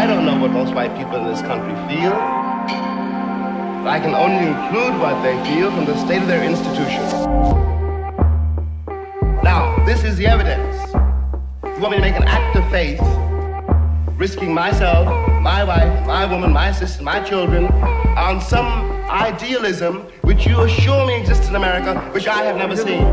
I don't know what most white people in this country feel. But I can only include what they feel from the state of their institutions. Now, this is the evidence. You want me to make an act of faith, risking myself, my wife, my woman, my sister, my children, on some idealism which you assure me exists in America, which I have never seen.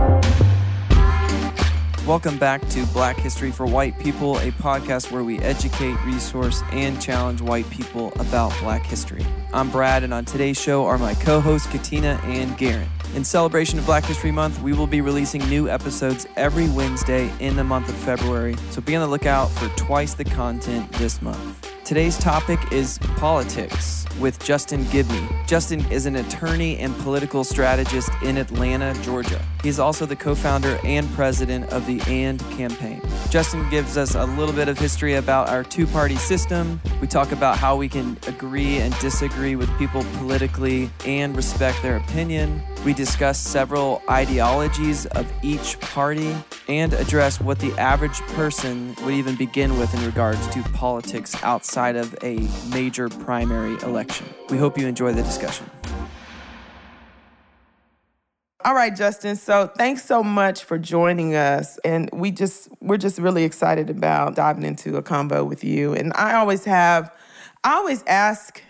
Welcome back to Black History for White People, a podcast where we educate, resource, and challenge white people about black history. I'm Brad, and on today's show are my co hosts, Katina and Garen. In celebration of Black History Month, we will be releasing new episodes every Wednesday in the month of February, so be on the lookout for twice the content this month. Today's topic is politics with Justin Giboney. Justin is an attorney and political strategist in Atlanta, Georgia. He's also the co founder and president of the AND campaign. Justin gives us a little bit of history about our two party system. We talk about how we can agree and disagree with people politically and respect their opinion. We discuss several ideologies of each party and address what the average person would even begin with in regards to politics outside of a major primary election. We hope you enjoy the discussion. All right, Justin. So thanks so much for joining us. And we just we're just really excited about diving into a combo with you. And I always have I always ask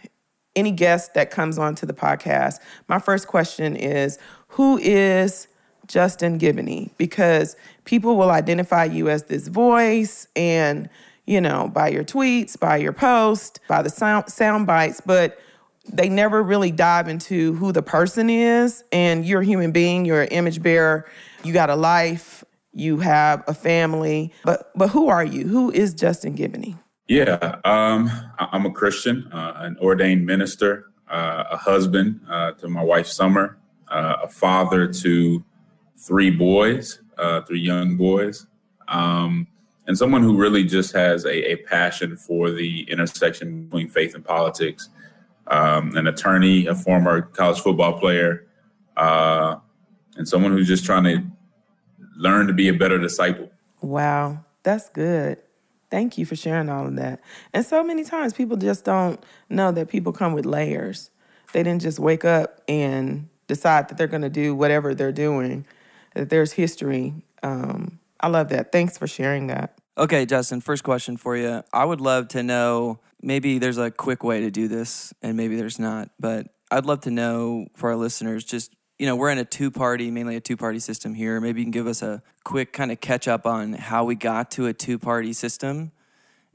any guest that comes onto the podcast, my first question is who is Justin Giboney? Because people will identify you as this voice and you know, by your tweets, by your post, by the sound, sound bites, but they never really dive into who the person is. And you're a human being, you're an image bearer, you got a life, you have a family. But but who are you? Who is Justin Giboney? Yeah, um, I'm a Christian, uh, an ordained minister, uh, a husband uh, to my wife Summer, uh, a father to three boys, uh, three young boys. Um, and someone who really just has a, a passion for the intersection between faith and politics. Um, an attorney, a former college football player, uh, and someone who's just trying to learn to be a better disciple. Wow, that's good. Thank you for sharing all of that. And so many times people just don't know that people come with layers. They didn't just wake up and decide that they're going to do whatever they're doing, that there's history. Um, I love that. Thanks for sharing that. Okay, Justin, first question for you. I would love to know maybe there's a quick way to do this and maybe there's not, but I'd love to know for our listeners just you know, we're in a two party, mainly a two party system here. Maybe you can give us a quick kind of catch up on how we got to a two party system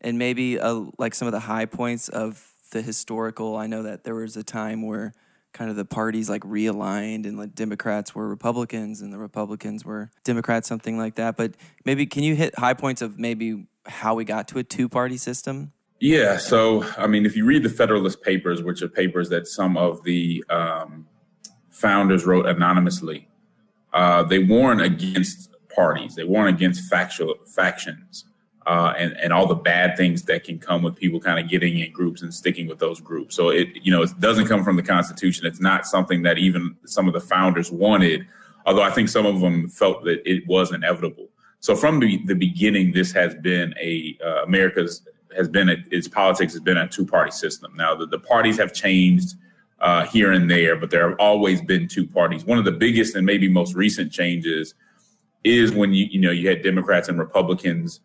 and maybe a, like some of the high points of the historical. I know that there was a time where kind of the parties like realigned and like Democrats were Republicans and the Republicans were Democrats, something like that. But maybe can you hit high points of maybe how we got to a two party system? Yeah. So, I mean, if you read the Federalist Papers, which are papers that some of the um, founders wrote anonymously, uh, they warn against parties, they warn against factual factions uh, and and all the bad things that can come with people kind of getting in groups and sticking with those groups. So it you know it doesn't come from the Constitution. It's not something that even some of the founders wanted. Although I think some of them felt that it was inevitable. So from the, the beginning, this has been a uh, America's has been a, its politics has been a two party system. Now the, the parties have changed uh, here and there, but there have always been two parties. One of the biggest and maybe most recent changes is when you you know you had Democrats and Republicans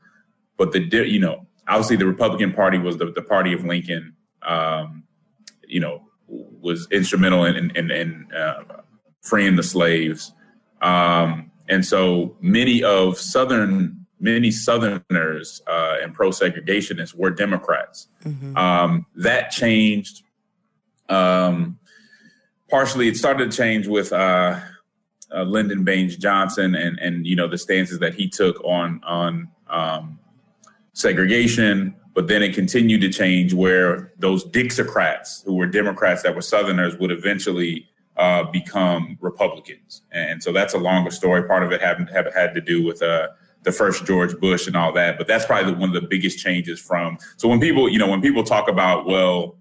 but the you know obviously the Republican Party was the, the party of Lincoln. Um, you know was instrumental in in, in, in uh, freeing the slaves, um, and so many of Southern many Southerners uh, and pro segregationists were Democrats. Mm-hmm. Um, that changed. Um, partially, it started to change with uh, uh, Lyndon Baines Johnson and and you know the stances that he took on on um, segregation, but then it continued to change where those Dixiecrats, who were Democrats that were Southerners, would eventually uh, become Republicans. And so that's a longer story. Part of it had, have had to do with uh, the first George Bush and all that. But that's probably one of the biggest changes from. So when people, you know, when people talk about, well,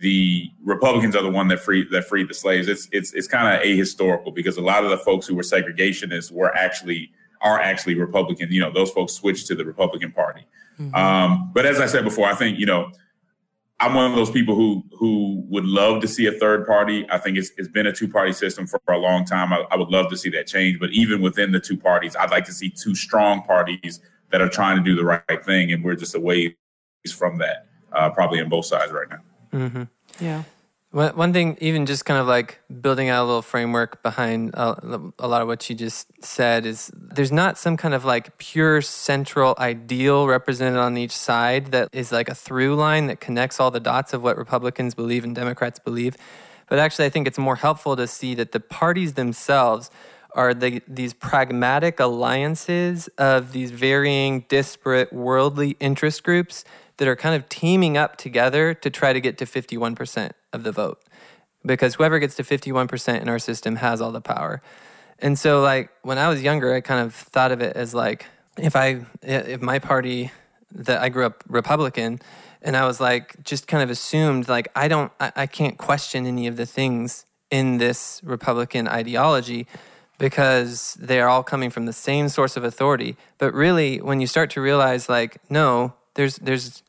the Republicans are the one that freed that freed the slaves. It's it's it's kind of ahistorical because a lot of the folks who were segregationists were actually are actually Republican. You know, those folks switch to the Republican Party. Mm-hmm. Um, but as I said before, I think you know I'm one of those people who who would love to see a third party. I think it's, it's been a two party system for, for, a long time. I, I, would love to see that change. But even within the two parties, I'd like to see two strong parties that are trying to do the right thing, and we're just away from that, uh, probably on both sides right now. Mm-hmm. Yeah. One thing, even just kind of like building out a little framework behind a, a, lot of what you just said, is there's not some kind of like pure central ideal represented on each side that is like a through line that connects all the dots of what Republicans believe and Democrats believe. But actually, I think it's more helpful to see that the parties themselves are the, these pragmatic alliances of these varying, disparate, worldly interest groups that are kind of teaming up together to try to get to 51% of the vote. Because whoever gets to 51% in our system has all the power. And so like when I was younger, I kind of thought of it as like if I if my party that I grew up Republican and I was like just kind of assumed like I don't I, I can't question any of the things in this Republican ideology because they are all coming from the same source of authority. But really, when you start to realize, like, no, there's there's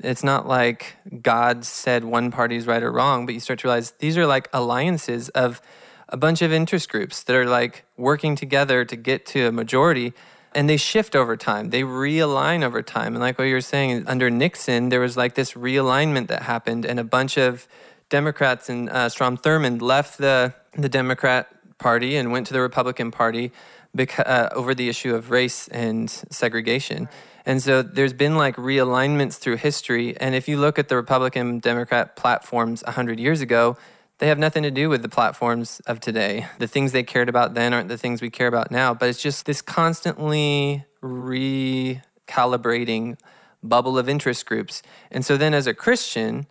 it's not like God said one party is right or wrong, but you start to realize these are like alliances of a bunch of interest groups that are like working together to get to a majority and they shift over time. They realign over time. And like what you were saying, under Nixon, there was like this realignment that happened, and a bunch of Democrats and uh, Strom Thurmond left the, the Democrat Party and went to the Republican Party beca- uh, over the issue of race and segregation. And so there's been like realignments through history. And if you look at the Republican Democrat platforms 100 years ago, they have nothing to do with the platforms of today. The things they cared about then aren't the things we care about now. But it's just this constantly recalibrating bubble of interest groups. And so then as a Christian,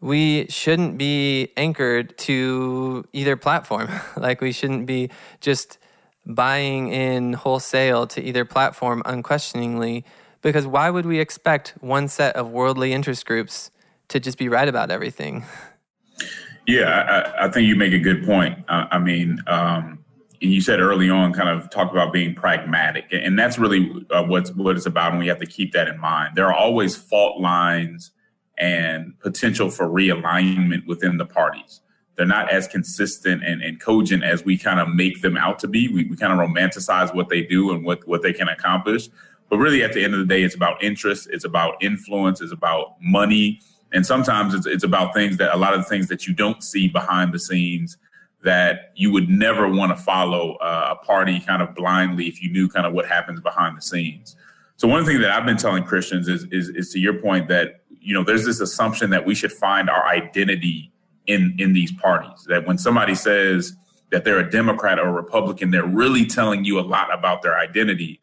we shouldn't be anchored to either platform. like we shouldn't be just buying in wholesale to either platform unquestioningly because why would we expect one set of worldly interest groups to just be right about everything? Yeah, I, I think you make a good point. Uh, I mean, um, you said early on, kind of talk about being pragmatic, and that's really uh, what's what it's about, and we have to keep that in mind. There are always fault lines and potential for realignment within the parties they're not as consistent and, and cogent as we kind of make them out to be. We, we kind of romanticize what they do and what, what they can accomplish. But really, at the end of the day, it's about interest, it's about influence, it's about money. And sometimes it's, it's about things that a lot of the things that you don't see behind the scenes that you would never want to follow uh, a party kind of blindly if you knew kind of what happens behind the scenes. So one thing that I've been telling Christians is, is, is to your point that, you know, there's this assumption that we should find our identity in in these parties. That when somebody says that they're a Democrat or a Republican, they're really telling you a lot about their identity.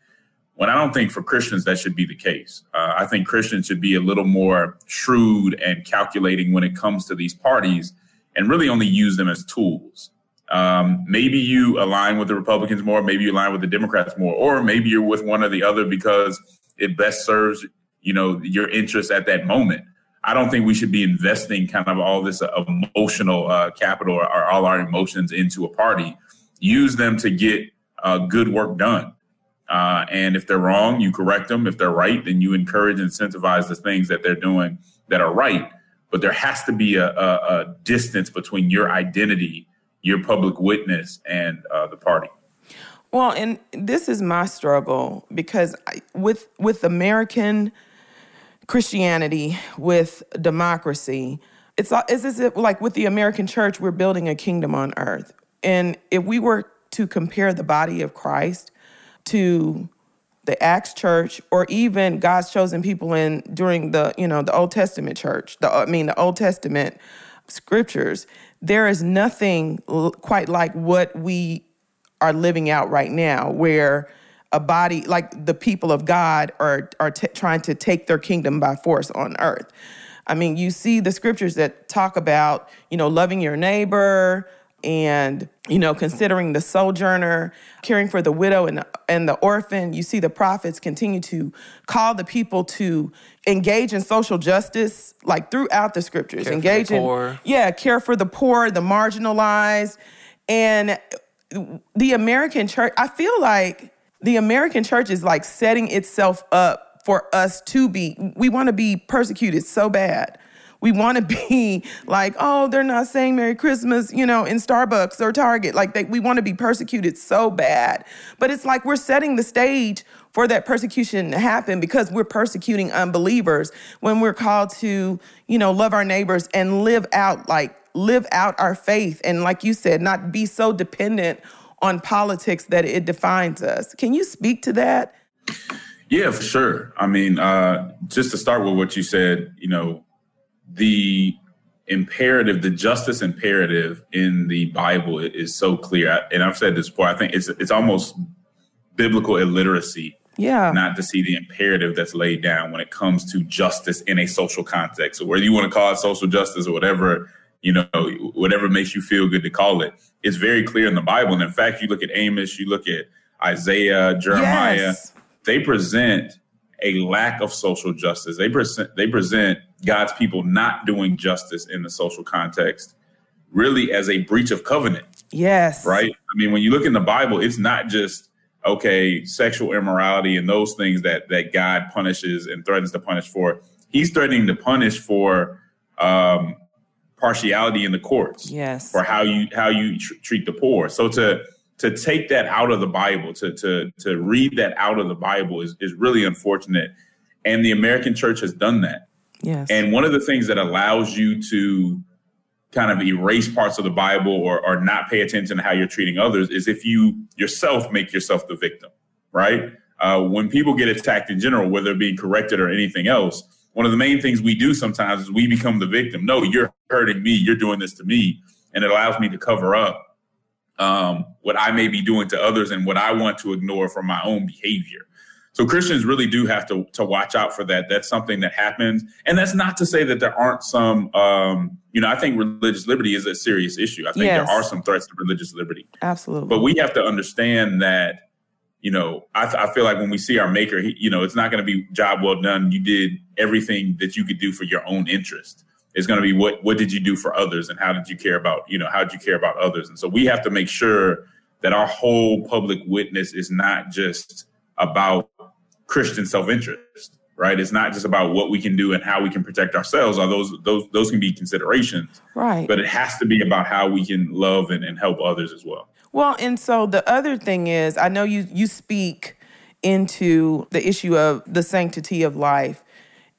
When I don't think for Christians that should be the case. Uh, I think Christians should be a little more shrewd and calculating when it comes to these parties, and really only use them as tools. Um, maybe you align with the Republicans more, maybe you align with the Democrats more, or maybe you're with one or the other because it best serves you know your interests at that moment. I don't think we should be investing kind of all this uh, emotional uh, capital or, or, all our emotions into a party. Use them to get uh, good work done. Uh, and if they're wrong, you correct them. If they're right, then you encourage and incentivize the things that they're doing that are right. But there has to be a, a, a distance between your identity, your public witness, and uh, the party. Well, and this is my struggle because I, with with American Christianity with democracy. It's, it's as if, like with the American church, we're building a kingdom on earth. And if we were to compare the body of Christ to the Acts church or even God's chosen people in during the, you know, the Old Testament church, the I mean the Old Testament scriptures, there is nothing quite like what we are living out right now where a body like the people of God are are t- trying to take their kingdom by force on earth. I mean, you see the scriptures that talk about, you know, loving your neighbor and, you know, considering the sojourner, caring for the widow and, and the orphan. You see the prophets continue to call the people to engage in social justice, like throughout the scriptures. Care engage in, poor. yeah, care for the poor, the marginalized. And the American church, I feel like the American church is like setting itself up for us to be, we want to be persecuted so bad. We want to be like, oh, they're not saying Merry Christmas, you know, in Starbucks or Target. Like, they, we want to be persecuted so bad. But it's like we're setting the stage for that persecution to happen because we're persecuting unbelievers when we're called to, you know, love our neighbors and live out, like, live out our faith. And like you said, not be so dependent on politics that it defines us. Can you speak to that? Yeah, for sure. I mean, uh, just to start with what you said, you know, the imperative, the justice imperative in the Bible is so clear. And I've said this before. I think it's it's almost biblical illiteracy. Yeah. Not to see the imperative that's laid down when it comes to justice in a social context. So whether you want to call it social justice or whatever, you know, whatever makes you feel good to call it, it's very clear in the Bible. And in fact, you look at Amos, you look at Isaiah, Jeremiah, yes. they present a lack of social justice. They present they present God's people not doing justice in the social context really as a breach of covenant. Yes. Right? I mean, when you look in the Bible, it's not just okay, sexual immorality and those things that that God punishes and threatens to punish for. He's threatening to punish for um, partiality in the courts. Yes. For how you how you tr- treat the poor. So to to take that out of the Bible, to to to read that out of the Bible is is really unfortunate. And the American church has done that. Yes. And one of the things that allows you to kind of erase parts of the Bible or, or not pay attention to how you're treating others is if you yourself make yourself the victim, right? Uh, when people get attacked in general, whether they're being corrected or anything else, one of the main things we do sometimes is we become the victim. No, you're hurting me. You're doing this to me. And it allows me to cover up um, what I may be doing to others and what I want to ignore from my own behavior. So Christians really do have to to watch out for that. That's something that happens, and that's not to say that there aren't some. Um, you know, I think religious liberty is a serious issue. I think yes. there are some threats to religious liberty. Absolutely, but we have to understand that. You know, I, I feel like when we see our maker, he, you know, it's not going to be job well done. You did everything that you could do for your own interest. It's going to be what what did you do for others, and how did you care about you know how did you care about others? And so we have to make sure that our whole public witness is not just about Christian self-interest, right? It's not just about what we can do and how we can protect ourselves. Are those those those can be considerations, right? But it has to be about how we can love and, and help others as well. Well, and so the other thing is, I know you you speak into the issue of the sanctity of life,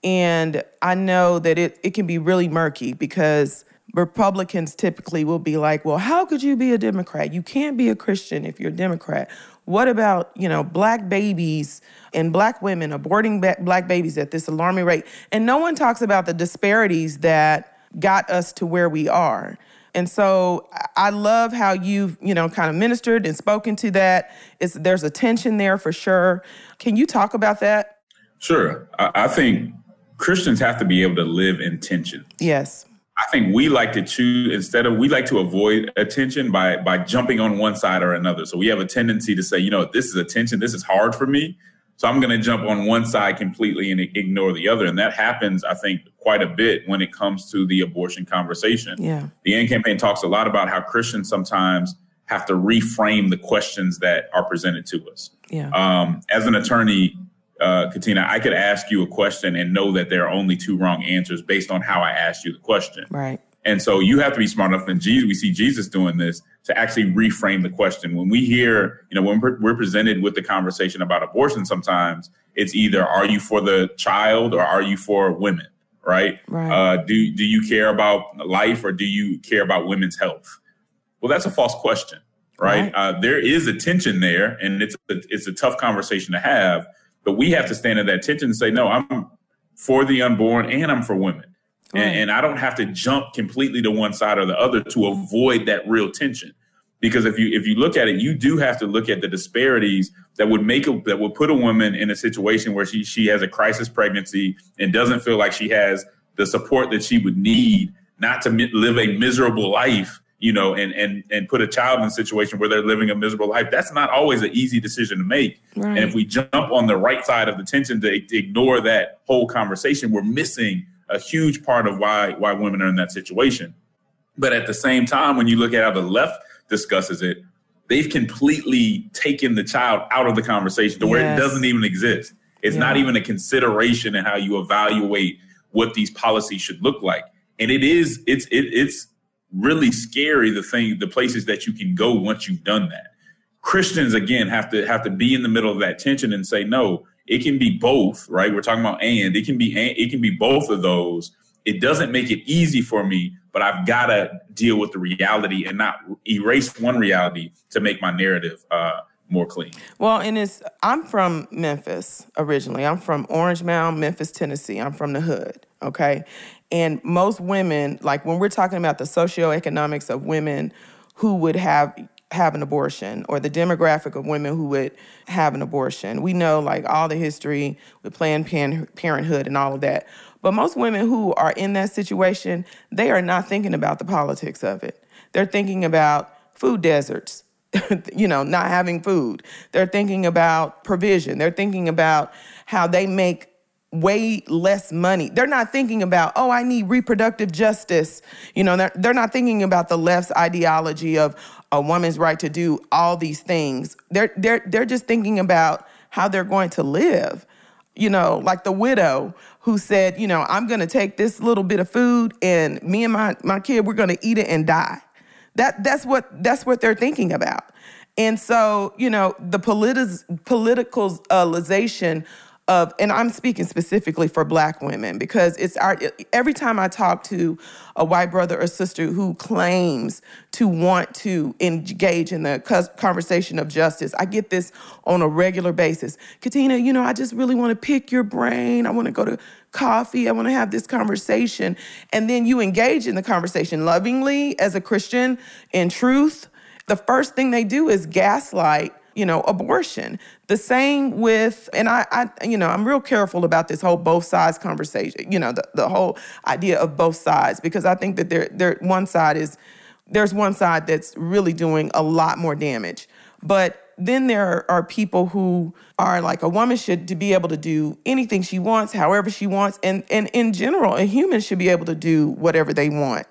and I know that it it can be really murky because Republicans typically will be like, well, how could you be a Democrat? You can't be a Christian if you're a Democrat. What about, you know, black babies and black women aborting black babies at this alarming rate? And no one talks about the disparities that got us to where we are. And so I love how you've, you know, kind of ministered and spoken to that. It's, there's a tension there for sure. Can you talk about that? Sure. I think Christians have to be able to live in tension. Yes. I think we like to choose instead of we like to avoid attention by by jumping on one side or another. So we have a tendency to say, you know, this is attention, this is hard for me. So I'm going to jump on one side completely and ignore the other. And that happens, I think, quite a bit when it comes to the abortion conversation. Yeah. The AND campaign talks a lot about how Christians sometimes have to reframe the questions that are presented to us. Yeah. Um, as an attorney, uh, Katina, I could ask you a question and know that there are only two wrong answers based on how I asked you the question. Right. And so you have to be smart enough, and Jesus, we see Jesus doing this to actually reframe the question. When we hear, you know, when we're, we're presented with the conversation about abortion, sometimes it's either are you for the child or are you for women, right? Right. Uh, do do you care about life or do you care about women's health? Well, that's a false question, right? right. Uh, there is a tension there, and it's a, it's a tough conversation to have. But we have to stand in that tension and say, no, I'm for the unborn and I'm for women. Right. And, and I don't have to jump completely to one side or the other to avoid that real tension. Because if you if you look at it, you do have to look at the disparities that would make a, that would put a woman in a situation where she she has a crisis pregnancy and doesn't feel like she has the support that she would need not to live a miserable life you know, and and and put a child in a situation where they're living a miserable life. That's not always an easy decision to make. Right. And if we jump on the right side of the tension to, to ignore that whole conversation, we're missing a huge part of why why women are in that situation. But at the same time, when you look at how the left discusses it, they've completely taken the child out of the conversation to yes. where it doesn't even exist. It's yeah. not even a consideration in how you evaluate what these policies should look like. And it is it's it, it's really scary the thing the places that you can go once you've done that. Christians again have to have to be in the middle of that tension and say no, it can be both, right? We're talking about and it can be and it can be both of those. It doesn't make it easy for me, but I've got to deal with the reality and not erase one reality to make my narrative uh, more clean. Well, and it's I'm from Memphis originally. I'm from Orange Mound, Memphis, Tennessee. I'm from the hood, okay? And most women, like when we're talking about the socioeconomics of women who would have have an abortion or the demographic of women who would have an abortion. We know like all the history with Planned Parenthood and all of that. But most women who are in that situation, they are not thinking about the politics of it. They're thinking about food deserts, you know, not having food. They're thinking about provision. They're thinking about how they make way less money. They're not thinking about, oh, I need reproductive justice. You know, they're, they're not thinking about the left's ideology of a woman's right to do all these things. They're, they're, they're just thinking about how they're going to live. You know, like the widow who said, you know, I'm going to take this little bit of food and me and my, my kid, we're going to eat it and die. That, that's, what, that's what they're thinking about. And so, you know, the politi- politicalization of and I'm speaking specifically for black women because it's our every time I talk to a white brother or sister who claims to want to engage in the conversation of justice, I get this on a regular basis. Katina, you know, I just really want to pick your brain. I want to go to coffee. I want to have this conversation. And then you engage in the conversation lovingly as a Christian in truth. The first thing they do is gaslight you know, abortion. The same with, and I, I, you know, I'm real careful about this whole both sides conversation, you know, the, the whole idea of both sides, because I think that there, there, one side is, there's one side that's really doing a lot more damage. But then there are people who are like a woman should to be able to do anything she wants, however she wants, and and in general, a human should be able to do whatever they want.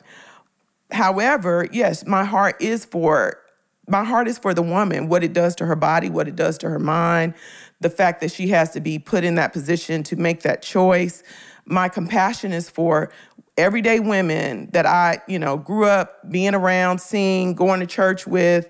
However, yes, my heart is for my heart is for the woman, what it does to her body, what it does to her mind, the fact that she has to be put in that position to make that choice. My compassion is for everyday women that I, you know, grew up being around, seeing, going to church with,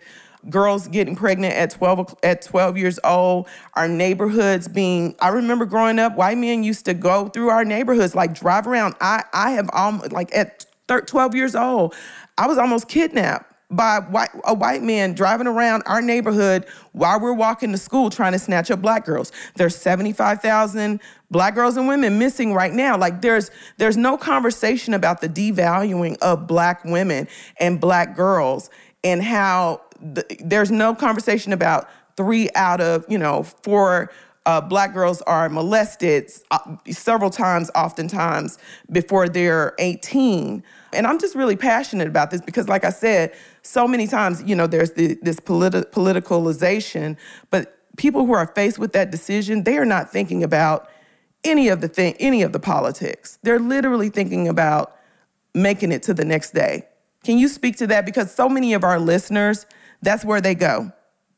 girls getting pregnant at 12 at 12 years old our neighborhoods being i remember growing up white men used to go through our neighborhoods like drive around i i have almost like at 12 years old i was almost kidnapped by white, a white man driving around our neighborhood while we're walking to school trying to snatch up black girls. There's 75,000 black girls and women missing right now. Like there's there's no conversation about the devaluing of black women and black girls and how the, there's no conversation about three out of, you know, four uh, black girls are molested uh, several times, oftentimes before they're 18. And I'm just really passionate about this because, like I said, so many times, you know, there's the, this politi- politicalization, but people who are faced with that decision, they are not thinking about any of the thing, any of the politics. They're literally thinking about making it to the next day. Can you speak to that? Because so many of our listeners, that's where they go.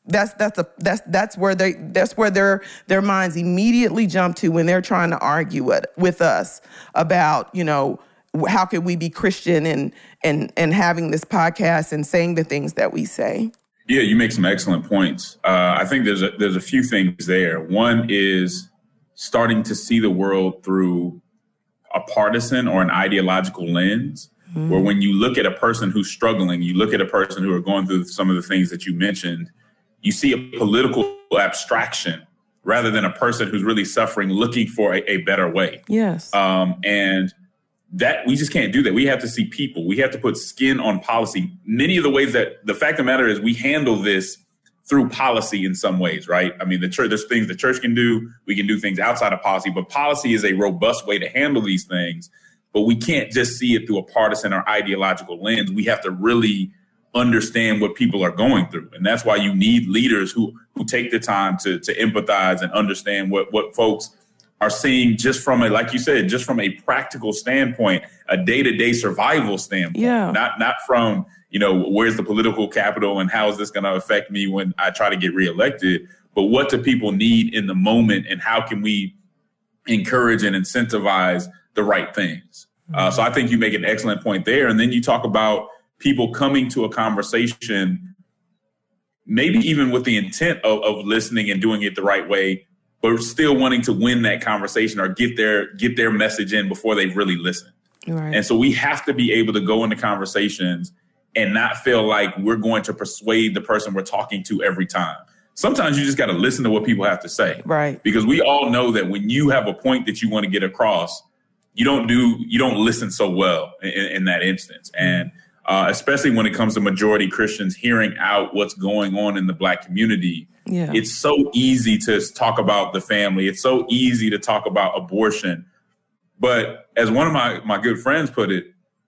That's that's a that's that's where they that's where their their minds immediately jump to when they're trying to argue with, with us about you know how could we be Christian and and and having this podcast and saying the things that we say? Yeah, you make some excellent points. Uh, I think there's a, there's a few things there. One is starting to see the world through a partisan or an ideological lens, mm-hmm. where when you look at a person who's struggling, you look at a person who are going through some of the things that you mentioned, you see a political abstraction rather than a person who's really suffering, looking for a, a better way. Yes. Um, and that we just can't do that. We have to see people. We have to put skin on policy. Many of the ways that the fact of the matter is we handle this through policy in some ways, right? I mean, the church, there's things the church can do. We can do things outside of policy, but policy is a robust way to handle these things. But we can't just see it through a partisan or ideological lens. We have to really understand what people are going through. And that's why you need leaders who who take the time to to empathize and understand what what folks are seeing just from a like you said, just from a practical standpoint, a day to day survival standpoint. Yeah. Not not from you know where's the political capital and how is this going to affect me when I try to get reelected, but what do people need in the moment and how can we encourage and incentivize the right things? Uh, so I think you make an excellent point there, and then you talk about people coming to a conversation maybe even with the intent of, of listening and doing it the right way, but still wanting to win that conversation or get their get their message in before they've really listened. Right. And so we have to be able to go into conversations and not feel like we're going to persuade the person we're talking to every time. Sometimes you just got to listen to what people have to say. Right. Because we all know that when you have a point that you want to get across, you don't do you don't listen so well in, in that instance. And uh, especially when it comes to majority Christians hearing out what's going on in the black community. Yeah. It's so easy to talk about the family. It's so easy to talk about abortion. But as one of my, my good friends put it,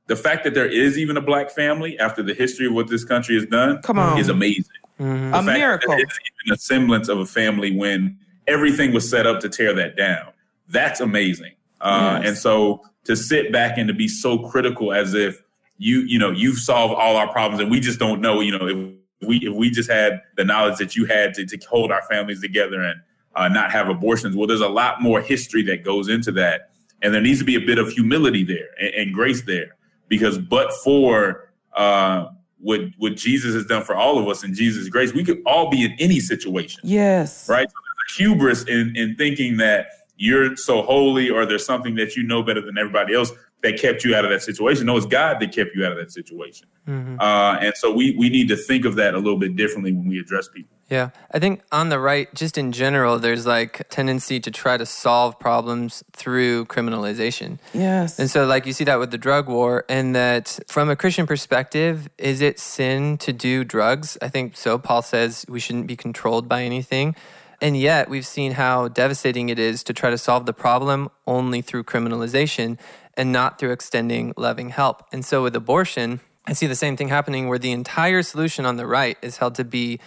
the fact that there is even a black family after the history of what this country has done Come on. is amazing. a fact that miracle. Is even a semblance of a family when everything was set up to tear that down. That's amazing. Uh, Yes. And so to sit back and to be so critical as if you you know you've solved all our problems and we just don't know you know if we if we just had the knowledge that you had to, to hold our families together and uh, not have abortions well there's a lot more history that goes into that and there needs to be a bit of humility there and, and grace there because but for uh, what what Jesus has done for all of us and Jesus' grace we could all be in any situation yes. right? So there's a hubris in, in thinking that you're so holy or there's something that you know better than everybody else that kept you out of that situation. No, it's God that kept you out of that situation. Uh, and so we, we need to think of that a little bit differently when we address people. Yeah, I think on the right, just in general, there's like a tendency to try to solve problems through criminalization. Yes. And so, like, you see that with the drug war, and that from a Christian perspective, is it sin to do drugs? I think so. Paul says we shouldn't be controlled by anything. And yet, we've seen how devastating it is to try to solve the problem only through criminalization and not through extending loving help. And so, with abortion, I see the same thing happening where the entire solution on the right is held to be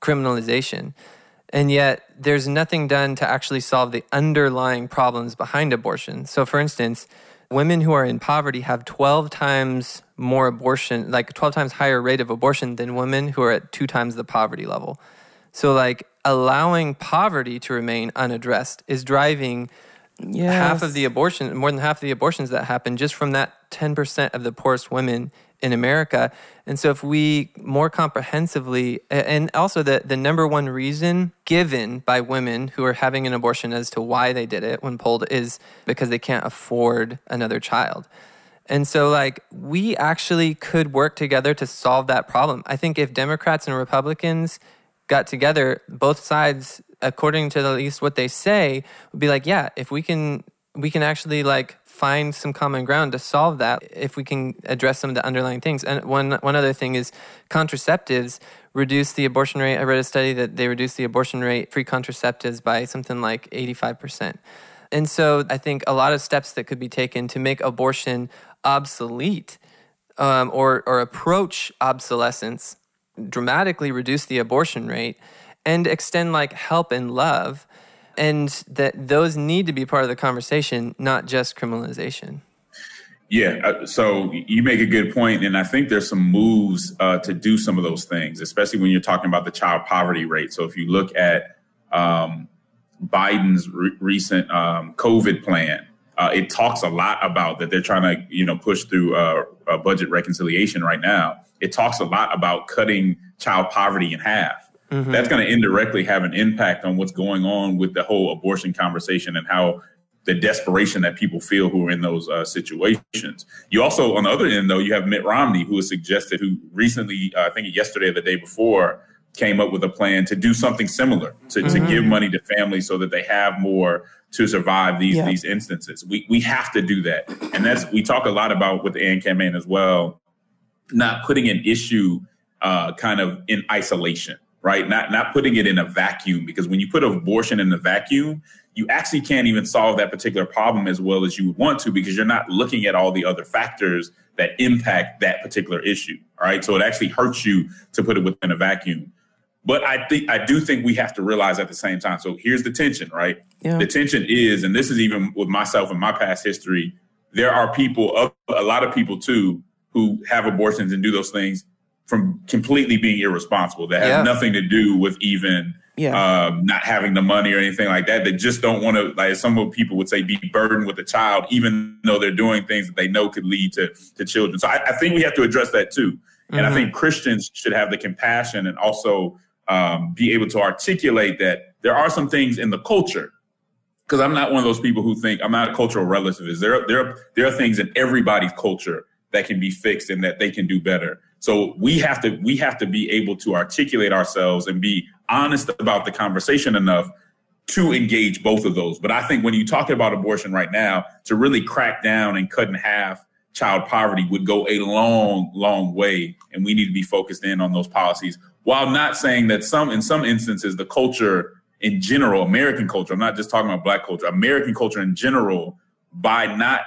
criminalization. And yet, there's nothing done to actually solve the underlying problems behind abortion. So, for instance, women who are in poverty have 12 times more abortion, like 12 times higher rate of abortion than women who are at two times the poverty level. So, like, allowing poverty to remain unaddressed is driving yes. half of the abortion, more than half of the abortions that happen just from that 10% of the poorest women in America. And so if we more comprehensively, and also the, the number one reason given by women who are having an abortion as to why they did it when polled is because they can't afford another child. And so, like, we actually could work together to solve that problem. I think if Democrats and Republicans got together, both sides, according to at least what they say, would be like, yeah, if we can, we can actually like find some common ground to solve that. If we can address some of the underlying things. And one one other thing is contraceptives reduce the abortion rate. I read a study that they reduce the abortion rate free contraceptives by something like eighty five percent. And so I think a lot of steps that could be taken to make abortion obsolete um, or, or approach obsolescence, dramatically reduce the abortion rate, and extend like help and love. And that those need to be part of the conversation, not just criminalization. Yeah, uh, so you make a good point, and I think there's some moves uh, to do some of those things, especially when you're talking about the child poverty rate. So if you look at um, Biden's re- recent um, COVID plan, uh, it talks a lot about that they're trying to you know push through uh, a budget reconciliation right now. It talks a lot about cutting child poverty in half. That's going to indirectly have an impact on what's going on with the whole abortion conversation and how the desperation that people feel who are in those uh, situations. You also, on the other end, though, you have Mitt Romney, who has suggested, who recently, uh, I think yesterday or the day before, came up with a plan to do something similar to, to give money to families so that they have more to survive these Yeah. these instances. We we have to do that, and that's we talk a lot about with the AND campaign as well, not putting an issue uh, kind of in isolation, right? Not not putting it in a vacuum because when you put abortion in a vacuum, you actually can't even solve that particular problem as well as you would want to because you're not looking at all the other factors that impact that particular issue. All right, so it actually hurts you to put it within a vacuum. But I think I do think we have to realize at the same time. So here's the tension, right? Yeah. The tension is, and this is even with myself and my past history. There are people, a lot of people too, who have abortions and do those things from completely being irresponsible. That has Yeah. nothing to do with even Yeah. um, not having the money or anything like that. They just don't want to, like some people would say, be burdened with a child, even though they're doing things that they know could lead to to children. So I, I think we have to address that too. And I think Christians should have the compassion and also um, be able to articulate that there are some things in the culture. Because I'm not one of those people who think I'm not a cultural relativist. There, are- there, are, there are things in everybody's culture that can be fixed and that they can do better. So we have to we have to be able to articulate ourselves and be honest about the conversation enough to engage both of those. But I think when you talk about abortion right now, to really crack down and cut in half child poverty would go a long, long way. And we need to be focused in on those policies while not saying that some, in some instances, the culture in general, American culture, I'm not just talking about black culture, American culture in general, by not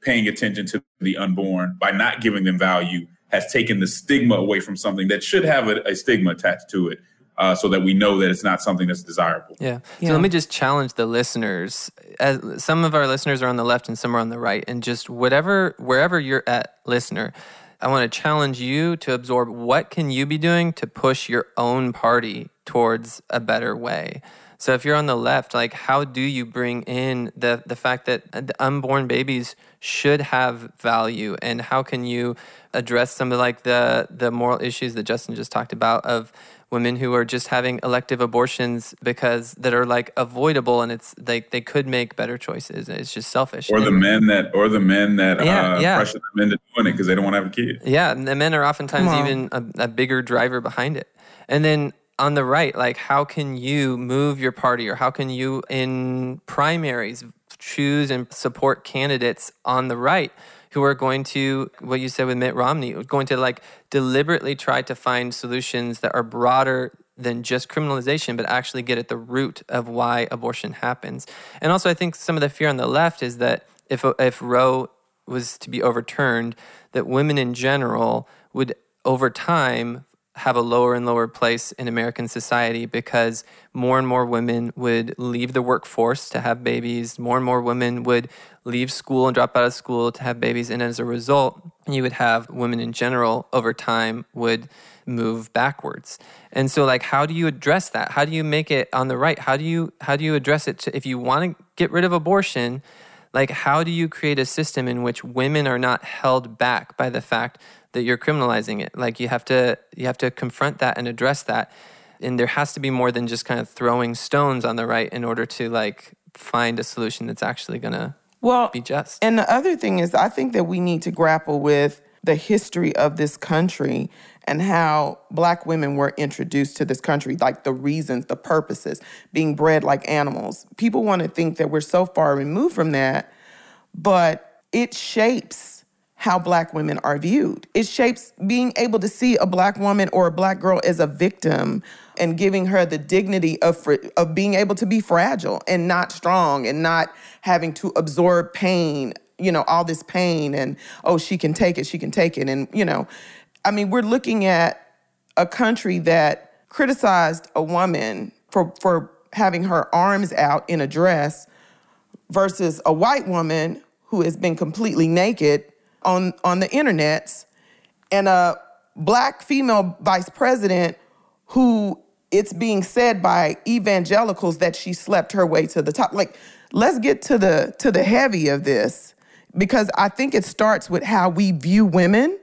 paying attention to the unborn, by not giving them value, has taken the stigma away from something that should have a, a stigma attached to it. Uh, so that we know that it's not something that's desirable. Yeah. Yeah. So let me just challenge the listeners. As some of our listeners are on the left and some are on the right, and just whatever wherever you're at, listener, I want to challenge you to absorb what can you be doing to push your own party towards a better way. So if you're on the left, like how do you bring in the the fact that the unborn babies should have value, and how can you address some of like the the moral issues that Justin just talked about of women who are just having elective abortions because that are like avoidable and it's like they could make better choices it's just selfish Or the men that, or the men that Yeah, uh, yeah. pressure the men to doing it because they don't want to have a kid. yeah and the men are oftentimes even a, a bigger driver behind it and then on the right like how can you move your party or how can you in primaries choose and support candidates on the right who are going to what you said with Mitt Romney going to like deliberately try to find solutions that are broader than just criminalization but actually get at the root of why abortion happens. And also I think some of the fear on the left is that if if Roe was to be overturned that women in general would over time have a lower and lower place in American society because more and more women would leave the workforce to have babies. More and more women would leave school and drop out of school to have babies. And as a result, you would have women in general over time would move backwards. And so like how do you address that? How do you make it on the right? How do you how do you address it to, if you want to get rid of abortion? Like how do you create a system in which women are not held back by the fact that you're criminalizing it? Like you have to you have to confront that and address that. And there has to be more than just kind of throwing stones on the right in order to like find a solution that's actually going to Well, be just. And the other thing is, I think that we need to grapple with the history of this country and how black women were introduced to this country, like the reasons, the purposes, being bred like animals. People want to think that we're so far removed from that, but it shapes how black women are viewed. It shapes being able to see a black woman or a black girl as a victim and giving her the dignity of of being able to be fragile and not strong and not having to absorb pain, you know, all this pain and oh she can take it, she can take it and you know, I mean, we're looking at a country that criticized a woman for for having her arms out in a dress versus a white woman who has been completely naked on on the internets and a black female vice president who it's being said by evangelicals that she slept her way to the top. Like let's get to the to the heavy of this because i think it starts with how we view women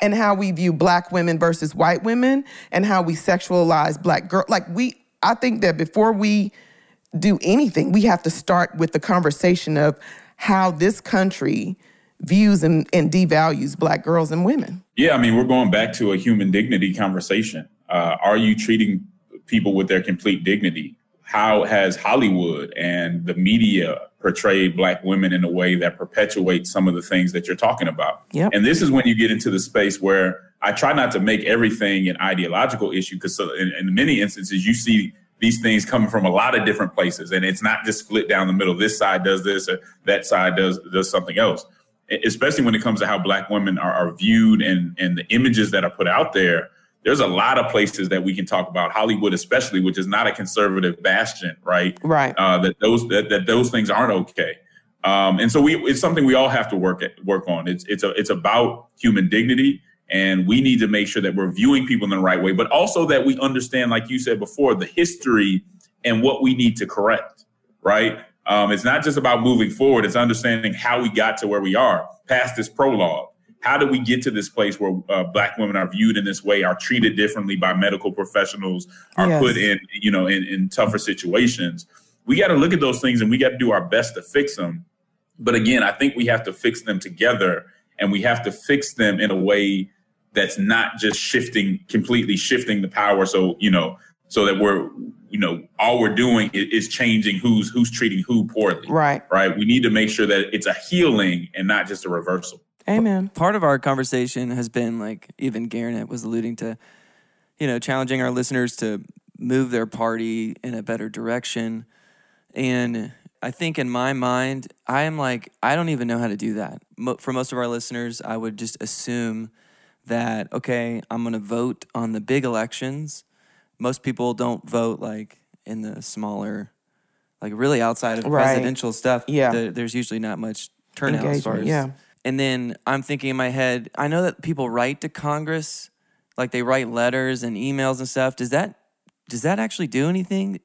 and how we view black women versus white women and how we sexualize black girl. Like we i think that before we do anything we have to start with the conversation of how this country views and, and devalues black girls and women Yeah, I mean, we're going back to a human dignity conversation. Uh, are you treating people with their complete dignity? How has Hollywood and the media portrayed Black women in a way that perpetuates some of the things that you're talking about? Yep. And this is when you get into the space where I try not to make everything an ideological issue because so in, in many instances you see these things coming from a lot of different places, and it's not just split down the middle. This side does this, or that side does does something else. Especially when it comes to how Black women are, are viewed and and the images that are put out there. there's a lot of places that we can talk about Hollywood, especially, which is not a conservative bastion, right? Right. Uh, that those that, that those things aren't okay. Um, and so we it's something we all have to work at, work on. It's it's a, it's about human dignity, and we need to make sure that we're viewing people in the right way, but also that we understand, like you said before, the history and what we need to correct. Right. Um, it's not just about moving forward; it's understanding how we got to where we are past this prologue. How do we get to this place where uh, Black women are viewed in this way, are treated differently by medical professionals, are Yes. put in you know in, in tougher situations? We got to look at those things and we got to do our best to fix them. But again, I think we have to fix them together and we have to fix them in a way that's not just shifting completely shifting the power so you know so that we're you know all we're doing is, is changing who's who's treating who poorly Right. right we need to make sure that it's a healing and not just a reversal Amen. part of our conversation has been like even Garnet was alluding to, you know, challenging our listeners to move their party in a better direction. And I think in my mind, I am like, I don't even know how to do that. For most of our listeners, I would just assume that, okay, I'm going to vote on the big elections. Most people don't vote like in the smaller, like really outside of Right. presidential stuff. Yeah. the- there's usually not much turnout as far as yeah. and then I'm thinking in my head, I know that people write to Congress, like they write letters and emails and stuff. Does that does that actually do anything?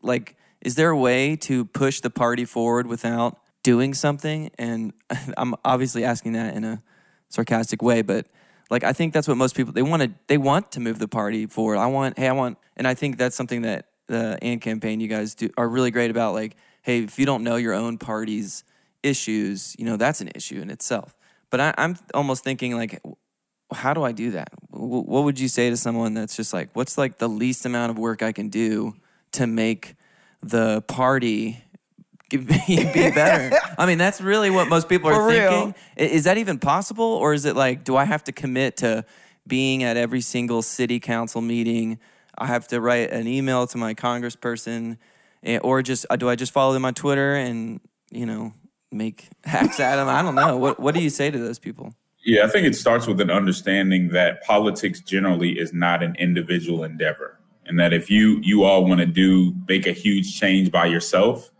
Like, is there a way to push the party forward without doing something? And I'm obviously asking that in a sarcastic way, but like I think that's what most people they want to they want to move the party forward. I want hey I want and I think that's something that the AND campaign you guys do are really great about. Like hey if you don't know your own party's issues, you know that's an issue in itself. But I, I'm almost thinking like how do I do that? Wh- What would you say to someone that's just like, what's like the least amount of work I can do to make the party be be better? I mean, that's really what most people are For thinking. I- Is that even possible? Or is it like, do I have to commit to being at every single city council meeting? I have to write an email to my congressperson, eh, or just uh, do I just follow them on Twitter and you know make hacks at them? I don't know. What What do you say to those people? Yeah, I think it starts with an understanding that politics generally is not an individual endeavor, and that if you you all want to do make a huge change by yourself,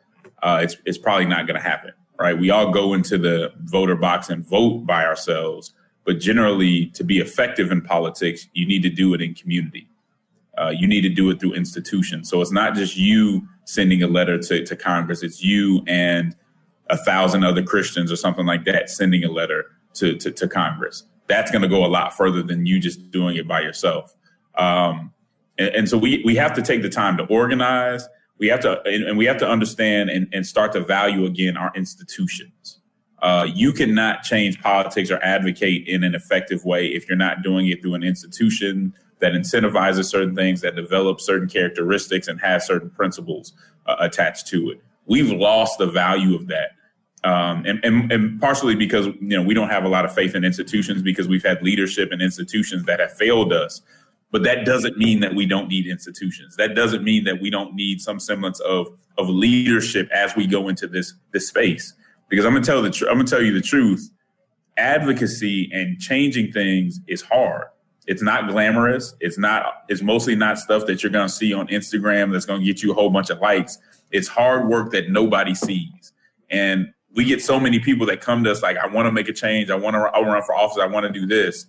uh, it's it's probably not going to happen, right? We all go into the voter box and vote by ourselves, but generally, to be effective in politics, you need to do it in community. Uh, you need to do it through institutions. So it's not just you sending a letter to, to Congress; it's you and a thousand other Christians or something like that sending a letter to to, to Congress. That's going to go a lot further than you just doing it by yourself. Um, and, and so we we have to take the time to organize. We have to and, and we have to understand and, and start to value again our institutions. Uh, you cannot change politics or advocate in an effective way if you're not doing it through an institution that incentivizes certain things, that develops certain characteristics, and has certain principles uh, attached to it. We've lost the value of that. Um, and, and, and partially because you know we don't have a lot of faith in institutions because we've had leadership and institutions that have failed us. But that doesn't mean that we don't need institutions. That doesn't mean that we don't need some semblance of of leadership as we go into this this space. Because I'm gonna tell the tr- I'm gonna tell you the truth. Advocacy and changing things is hard. It's not glamorous. It's not. It's mostly not stuff that you're gonna see on Instagram that's gonna get you a whole bunch of likes. It's hard work that nobody sees. And we get so many people that come to us like, I want to make a change. I want to I wanna run for office. I want to do this.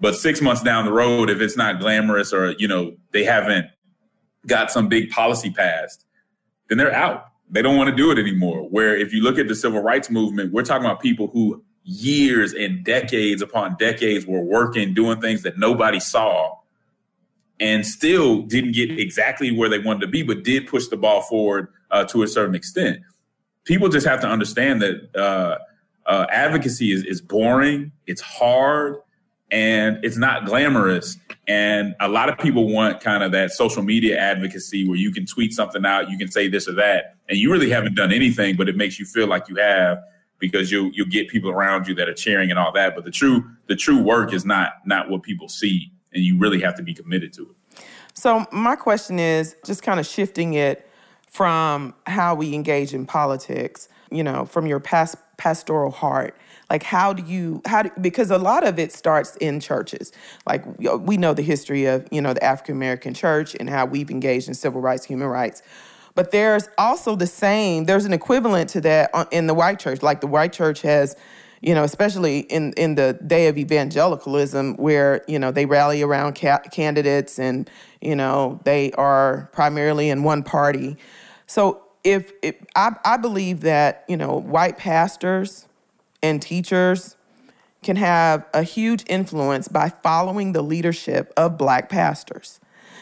But six months down the road, if it's not glamorous or you know they haven't got some big policy passed, then they're out. They don't want to do it anymore. Where if you look at the civil rights movement, we're talking about people who years and decades upon decades were working, doing things that nobody saw, and still didn't get exactly where they wanted to be, but did push the ball forward uh, to a certain extent. People just have to understand that uh, uh, advocacy is, is boring, it's hard, and it's not glamorous. And a lot of people want kind of that social media advocacy where you can tweet something out, you can say this or that, and you really haven't done anything, but it makes you feel like you have because you you'll get people around you that are cheering and all that. But the true the true work is not not what people see, and you really have to be committed to it. So my question is just kind of shifting it from how we engage in politics. you know, from your past pastoral heart, like how do you how do, because a lot of it starts in churches. Like we know the history of you know the african american church and how we've engaged in civil rights human rights. But there's also the same there's an equivalent to that in the white church. Like the white church has you know especially in in the day of evangelicalism where you know they rally around ca- candidates and you know they are primarily in one party. So if, if I, I believe that you know white pastors and teachers can have a huge influence by following the leadership of black pastors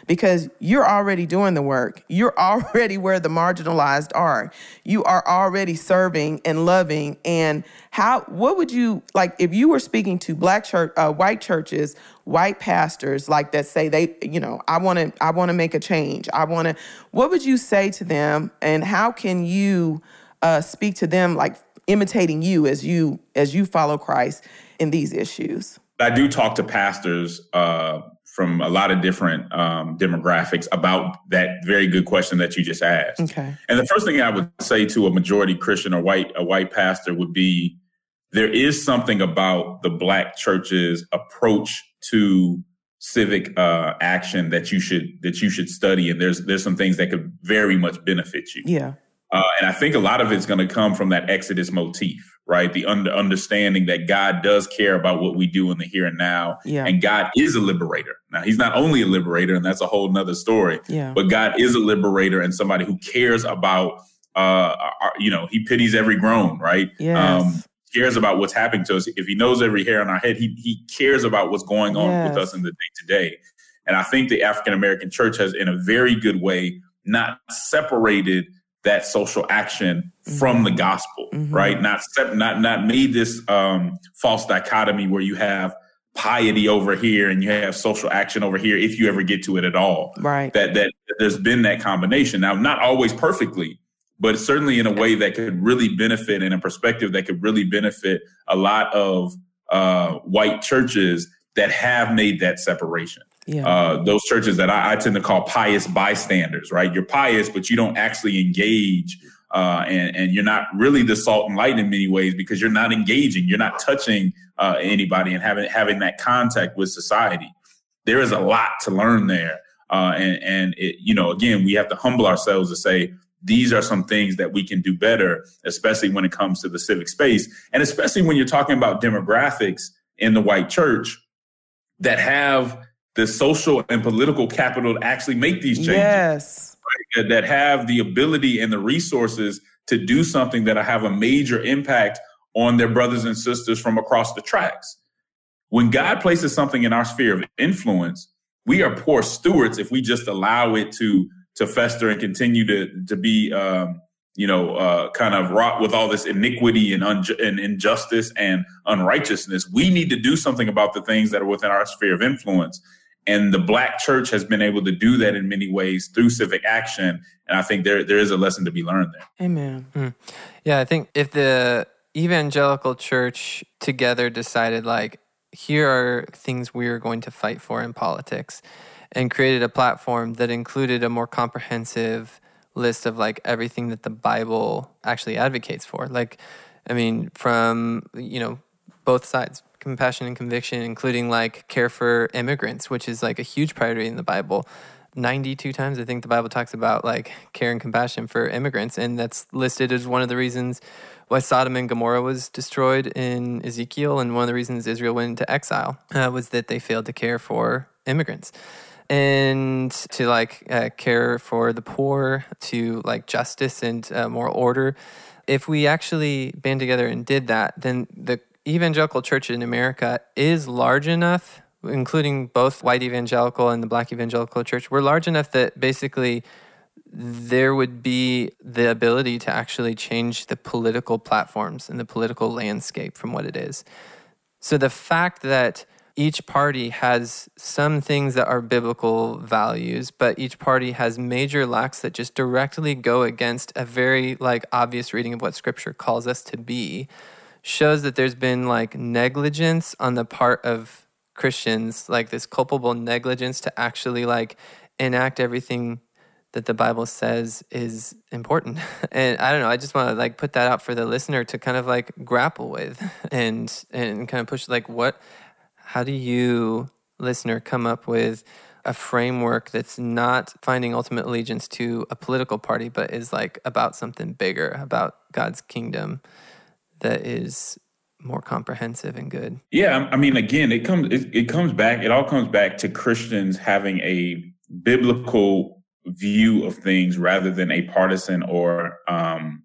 because you're already doing the work. You're already where the marginalized are. You are already serving and loving. And how? What would you like if you were speaking to black church, uh, white churches, white pastors like that say they, you know, I want to, I want to make a change. I want to. What would you say to them? And how can you uh, speak to them like imitating you as you as you follow Christ in these issues? I do talk to pastors uh, from a lot of different um, demographics about that very good question that you just asked. Okay. And the first thing I would say to a majority Christian or white a white pastor would be there is something about the black church's approach to civic uh, action that you should that you should study and there's there's some things that could very much benefit you. Yeah. Uh, and I think a lot of it's going to come from that Exodus motif, right? The under, understanding that God does care about what we do in the here and now. Yeah. And God is a liberator. Now, He's not only a liberator, and that's a whole nother story, yeah. but God is a liberator and somebody who cares about, uh, our, you know, He pities every groan, right? Yes. Um, cares about what's happening to us. If He knows every hair on our head, He, he cares about what's going on yes. with us in the day to day. And I think the African American church has, in a very good way, not separated that social action mm-hmm. from the gospel, mm-hmm. right? Not not not made this um, false dichotomy where you have piety over here and you have social action over here if you ever get to it at all. Right. That that there's been that combination. Now, not always perfectly, but certainly in a way that could really benefit in a perspective that could really benefit a lot of uh, white churches that have made that separation. Yeah. Uh, those churches that I, I, tend to call pious bystanders, right? You're pious, but you don't actually engage, uh, and, and, you're not really the salt and light in many ways because you're not engaging, you're not touching uh, anybody and having having that contact with society. There is a lot to learn there, uh, and and it, you know, again, we have to humble ourselves to say these are some things that we can do better, especially when it comes to the civic space, and especially when you're talking about demographics in the white church that have the social and political capital to actually make these changes. Yes. Right? That have the ability and the resources to do something that have a major impact on their brothers and sisters from across the tracks. When God places something in our sphere of influence, we are poor stewards if we just allow it to to fester and continue to to be um, you know uh, kind of wrought with all this iniquity and, and injustice and unrighteousness. We need to do something about the things that are within our sphere of influence. And the black church has been able to do that in many ways through civic action. And I think there there is a lesson to be learned there. Amen. Mm. Yeah, I think if the evangelical church together decided like here are things we are going to fight for in politics and created a platform that included a more comprehensive list of like everything that the Bible actually advocates for. Like I mean from you know both sides compassion and conviction, including like care for immigrants, which is like a huge priority in the Bible. 92 times I think the Bible talks about like care and compassion for immigrants and that's listed as one of the reasons why Sodom and Gomorrah was destroyed in Ezekiel and one of the reasons Israel went into exile uh, was that they failed to care for immigrants and to like uh, care for the poor to like justice and uh, moral order if we actually band together and did that then the evangelical church in America is large enough, including both white evangelical and the black evangelical church, we're large enough that basically there would be the ability to actually change the political platforms and the political landscape from what it is. So the fact that each party has some things that are biblical values, but each party has major lacks that just directly go against a very like obvious reading of what scripture calls us to be shows that there's been like negligence on the part of Christians, like this culpable negligence to actually like enact everything that the Bible says is important. And I don't know, I just want to like put that out for the listener to kind of like grapple with and and kind of push like what how do you listener come up with a framework that's not finding ultimate allegiance to a political party but is like about something bigger, about God's kingdom that is more comprehensive and good. Yeah, I mean again, it comes it, it comes back it all comes back to Christians having a biblical view of things rather than a partisan or um,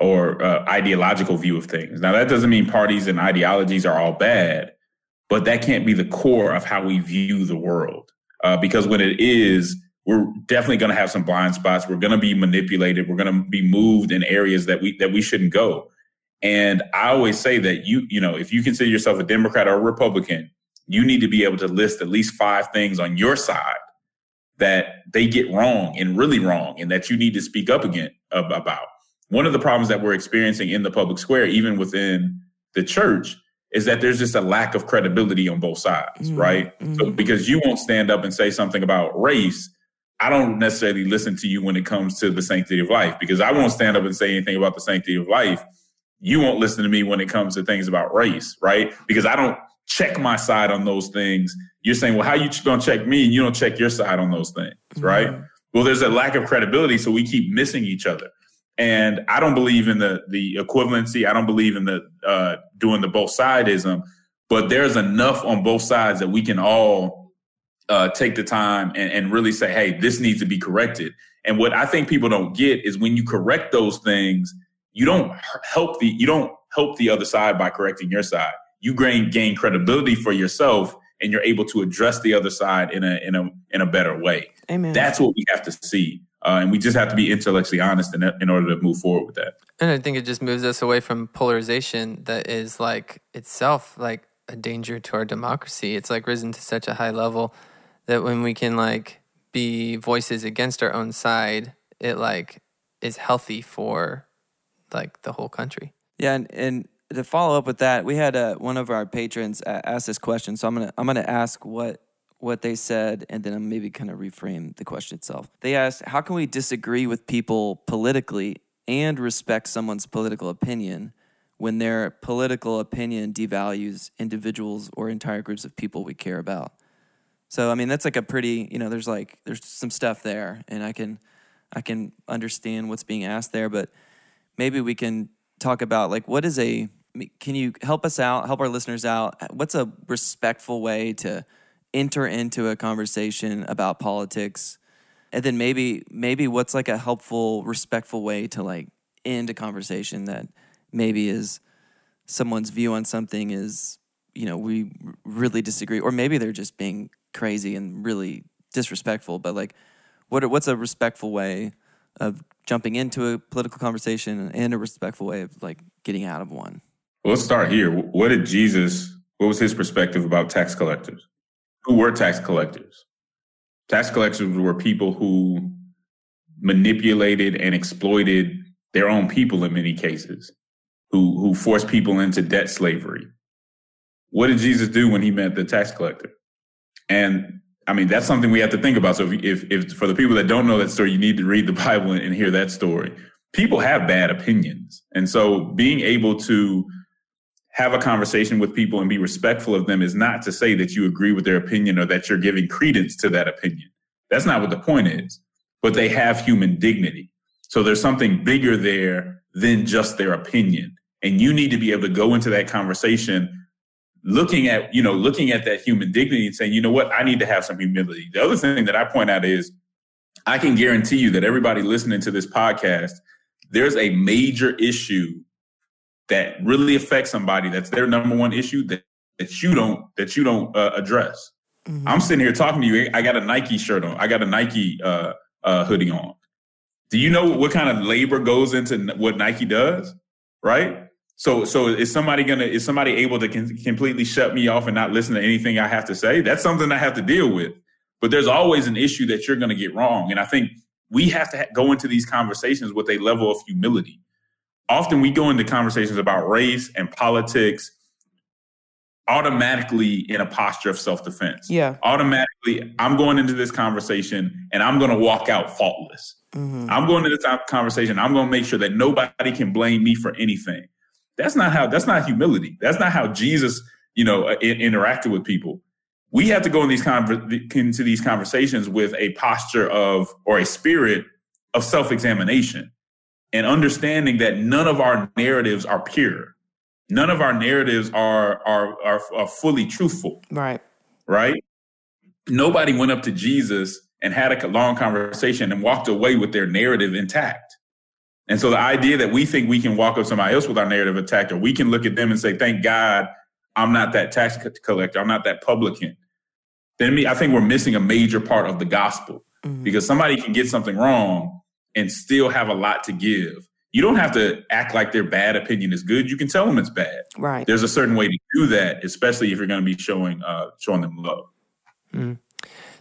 or uh, ideological view of things. Now, that doesn't mean parties and ideologies are all bad, but that can't be the core of how we view the world. Uh, because when it is, we're definitely going to have some blind spots. We're going to be manipulated. We're going to be moved in areas that we that we shouldn't go. And I always say that you you know if you consider yourself a Democrat or a Republican, you need to be able to list at least five things on your side that they get wrong and really wrong and that you need to speak up again about. One of the problems that we're experiencing in the public square, even within the church, is that there's just a lack of credibility on both sides, mm-hmm. right? Mm-hmm. So because you won't stand up and say something about race, I don't necessarily listen to you when it comes to the sanctity of life because I won't stand up and say anything about the sanctity of life. You won't listen to me when it comes to things about race, right? Because I don't check my side on those things. You're saying, well, how you going to check me and you don't check your side on those things, mm-hmm. right? Well, there's a lack of credibility, so we keep missing each other. And I don't believe in the the equivalency. I don't believe in the uh, doing the both sidism. But there's enough on both sides that we can all uh, take the time and, and really say, "Hey, this needs to be corrected." And what I think people don't get is when you correct those things, you don't help the you don't help the other side by correcting your side you gain gain credibility for yourself and you're able to address the other side in a in a in a better way. Amen. That's what we have to see. Uh, and we just have to be intellectually honest in, in order to move forward with that. And I think it just moves us away from polarization that is like itself like a danger to our democracy. It's like risen to such a high level that when we can like be voices against our own side, it like is healthy for like the whole country. Yeah, and, and to follow up with that, we had uh, one of our patrons ask this question, so I'm gonna I'm gonna ask what what they said, and then I'm maybe kind of reframe the question itself. They asked, "How can we disagree with people politically and respect someone's political opinion when their political opinion devalues individuals or entire groups of people we care about?" So I mean, that's like a pretty you know, there's like there's some stuff there, and I can I can understand what's being asked there, but maybe we can talk about like what is a can you help us out, help our listeners out? What's a respectful way to enter into a conversation about politics? And then maybe maybe what's like a helpful, respectful way to like end a conversation that maybe is someone's view on something is, you know, we really disagree or maybe they're just being crazy and really disrespectful, but like what what's a respectful way of jumping into a political conversation and a respectful way of like getting out of one? Well, let's start here. What did Jesus, what was his perspective about tax collectors? Who were tax collectors? Tax collectors were people who manipulated and exploited their own people in many cases, who, who forced people into debt slavery. What did Jesus do when he met the tax collector? And I mean, that's something we have to think about. So if, if, if for the people that don't know that story, you need to read the Bible and hear that story. People have bad opinions. And so being able to have a conversation with people and be respectful of them is not to say that you agree with their opinion or that you're giving credence to that opinion. That's not what the point is. But they have human dignity. So there's something bigger there than just their opinion. And you need to be able to go into that conversation looking at, you know, looking at that human dignity and saying, you know what, I need to have some humility. The other thing that I point out is I can guarantee you that everybody listening to this podcast, there's a major issue that really affects somebody that's their number one issue that, that you don't that you don't uh, address. Mm-hmm. I'm sitting here talking to you. I got a Nike shirt on. I got a Nike uh, uh, hoodie on. Do you know what kind of labor goes into what Nike does? Right. So, so is somebody gonna is somebody able to con- completely shut me off and not listen to anything I have to say? That's something I have to deal with. But there's always an issue that you're going to get wrong, and I think we have to ha- go into these conversations with a level of humility often we go into conversations about race and politics automatically in a posture of self defense. Yeah. Automatically, I'm going into this conversation and I'm going to walk out faultless. Mm-hmm. I'm going into this conversation. I'm going to make sure that nobody can blame me for anything. That's not how. That's not humility. That's not how Jesus, you know, uh, interacted with people. We have to go in these conver- into these conversations with a posture of or a spirit of self examination and understanding that none of our narratives are pure none of our narratives are are are, are fully truthful. Right. Right. Nobody went up to Jesus and had a long conversation and walked away with their narrative intact. And so the idea that we think we can walk up somebody else with our narrative attack, or we can look at them and say, "Thank God, I'm not that tax collector. I'm not that publican." Then me, I think we're missing a major part of the gospel mm-hmm. because somebody can get something wrong and still have a lot to give you don't have to act like their bad opinion is good. You can tell them it's bad. Right. There's a certain way to do that, especially if you're going to be showing uh, showing them love. Mm.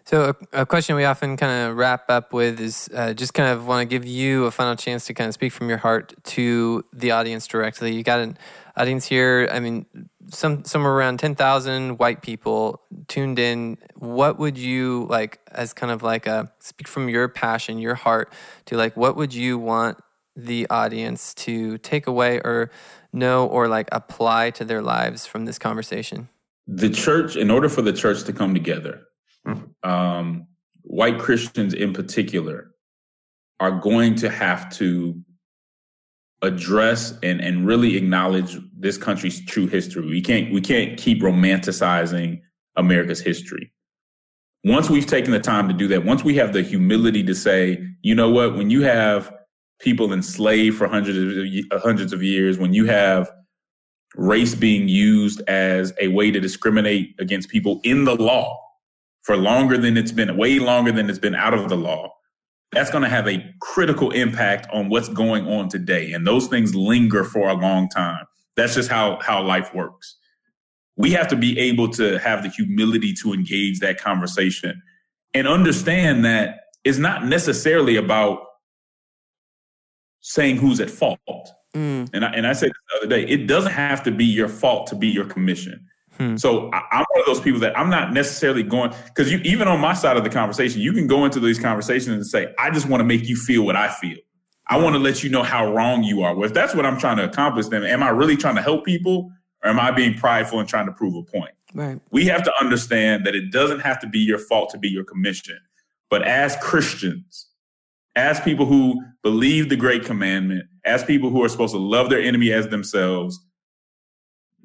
So a, a, question we often kind of wrap up with is uh, just kind of want to give you a final chance to kind of speak from your heart to the audience directly. You got an audience here. I mean, some somewhere around ten thousand white people tuned in. What would you like as kind of like a speak from your passion, your heart to like what would you want the audience to take away or know or like apply to their lives from this conversation? The church, in order for the church to come together, um, white Christians in particular are going to have to address and, and really acknowledge this country's true history. We can't we can't keep romanticizing America's history. Once we've taken the time to do that, once we have the humility to say, you know what, when you have people enslaved for hundreds of hundreds of years, when you have race being used as a way to discriminate against people in the law for longer than it's been, way longer than it's been out of the law, that's going to have a critical impact on what's going on today. And those things linger for a long time. That's just how, how life works. We have to be able to have the humility to engage that conversation and understand that it's not necessarily about saying who's at fault. Mm. And I, and I said this the other day, it doesn't have to be your fault to be your commission. Hmm. So I, am one of those people that I'm not necessarily going because you even on my side of the conversation, you can go into these conversations and say, I just want to make you feel what I feel. I want to let you know how wrong you are. Well, if that's what I'm trying to accomplish, then am I really trying to help people or am I being prideful and trying to prove a point? Right. We have to understand that it doesn't have to be your fault to be your commission. But as Christians, as people who believe the great commandment, as people who are supposed to love their enemy as themselves,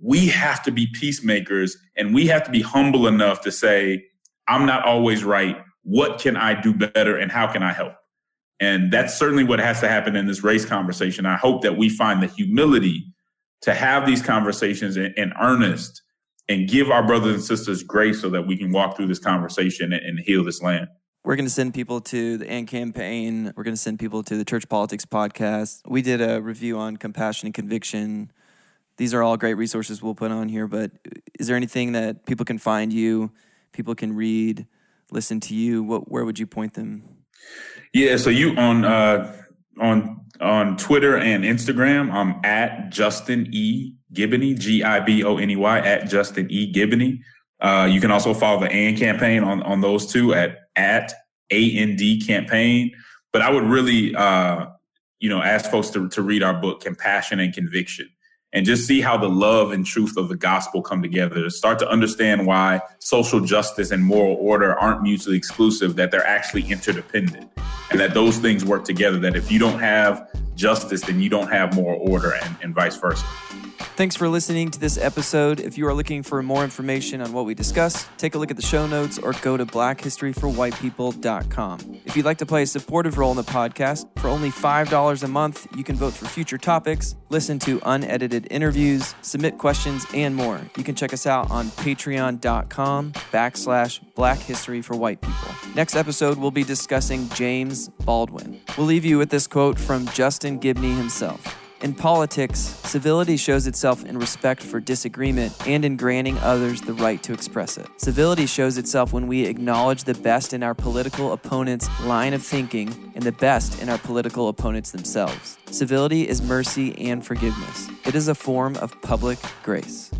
we have to be peacemakers and we have to be humble enough to say, I'm not always right. What can I do better and how can I help? And that's certainly what has to happen in this race conversation. I hope that we find the humility to have these conversations in, in earnest and give our brothers and sisters grace so that we can walk through this conversation and, and heal this land. We're going to send people to the AND campaign. We're going to send people to the Church Politics podcast. We did a review on compassion and conviction. These are all great resources we'll put on here. But is there anything that people can find you, people can read, listen to you? What where would you point them? Yeah, so you on uh, on on Twitter and Instagram, I'm at Justin E Giboney, G I B O N E Y, at Justin E Giboney. Uh, you can also follow the AND campaign on, on those two at, at AND campaign. But I would really, uh, you know, ask folks to, to read our book, Compassion and Conviction, and just see how the love and truth of the gospel come together. Start to understand why social justice and moral order aren't mutually exclusive, that they're actually interdependent, and that those things work together. That if you don't have justice, then you don't have moral order, and, and vice versa. Thanks for listening to this episode. If you are looking for more information on what we discussed, take a look at the show notes or go to blackhistoryforwhitepeople.com. If you'd like to play a supportive role in the podcast, for only $5 a month, you can vote for future topics, listen to unedited interviews, submit questions, and more. You can check us out on patreon.com backslash black history for white people. Next episode, we'll be discussing James Baldwin. We'll leave you with this quote from Justin Giboney himself. In politics, civility shows itself in respect for disagreement and in granting others the right to express it. Civility shows itself when we acknowledge the best in our political opponent's line of thinking and the best in our political opponents themselves. Civility is mercy and forgiveness, it is a form of public grace.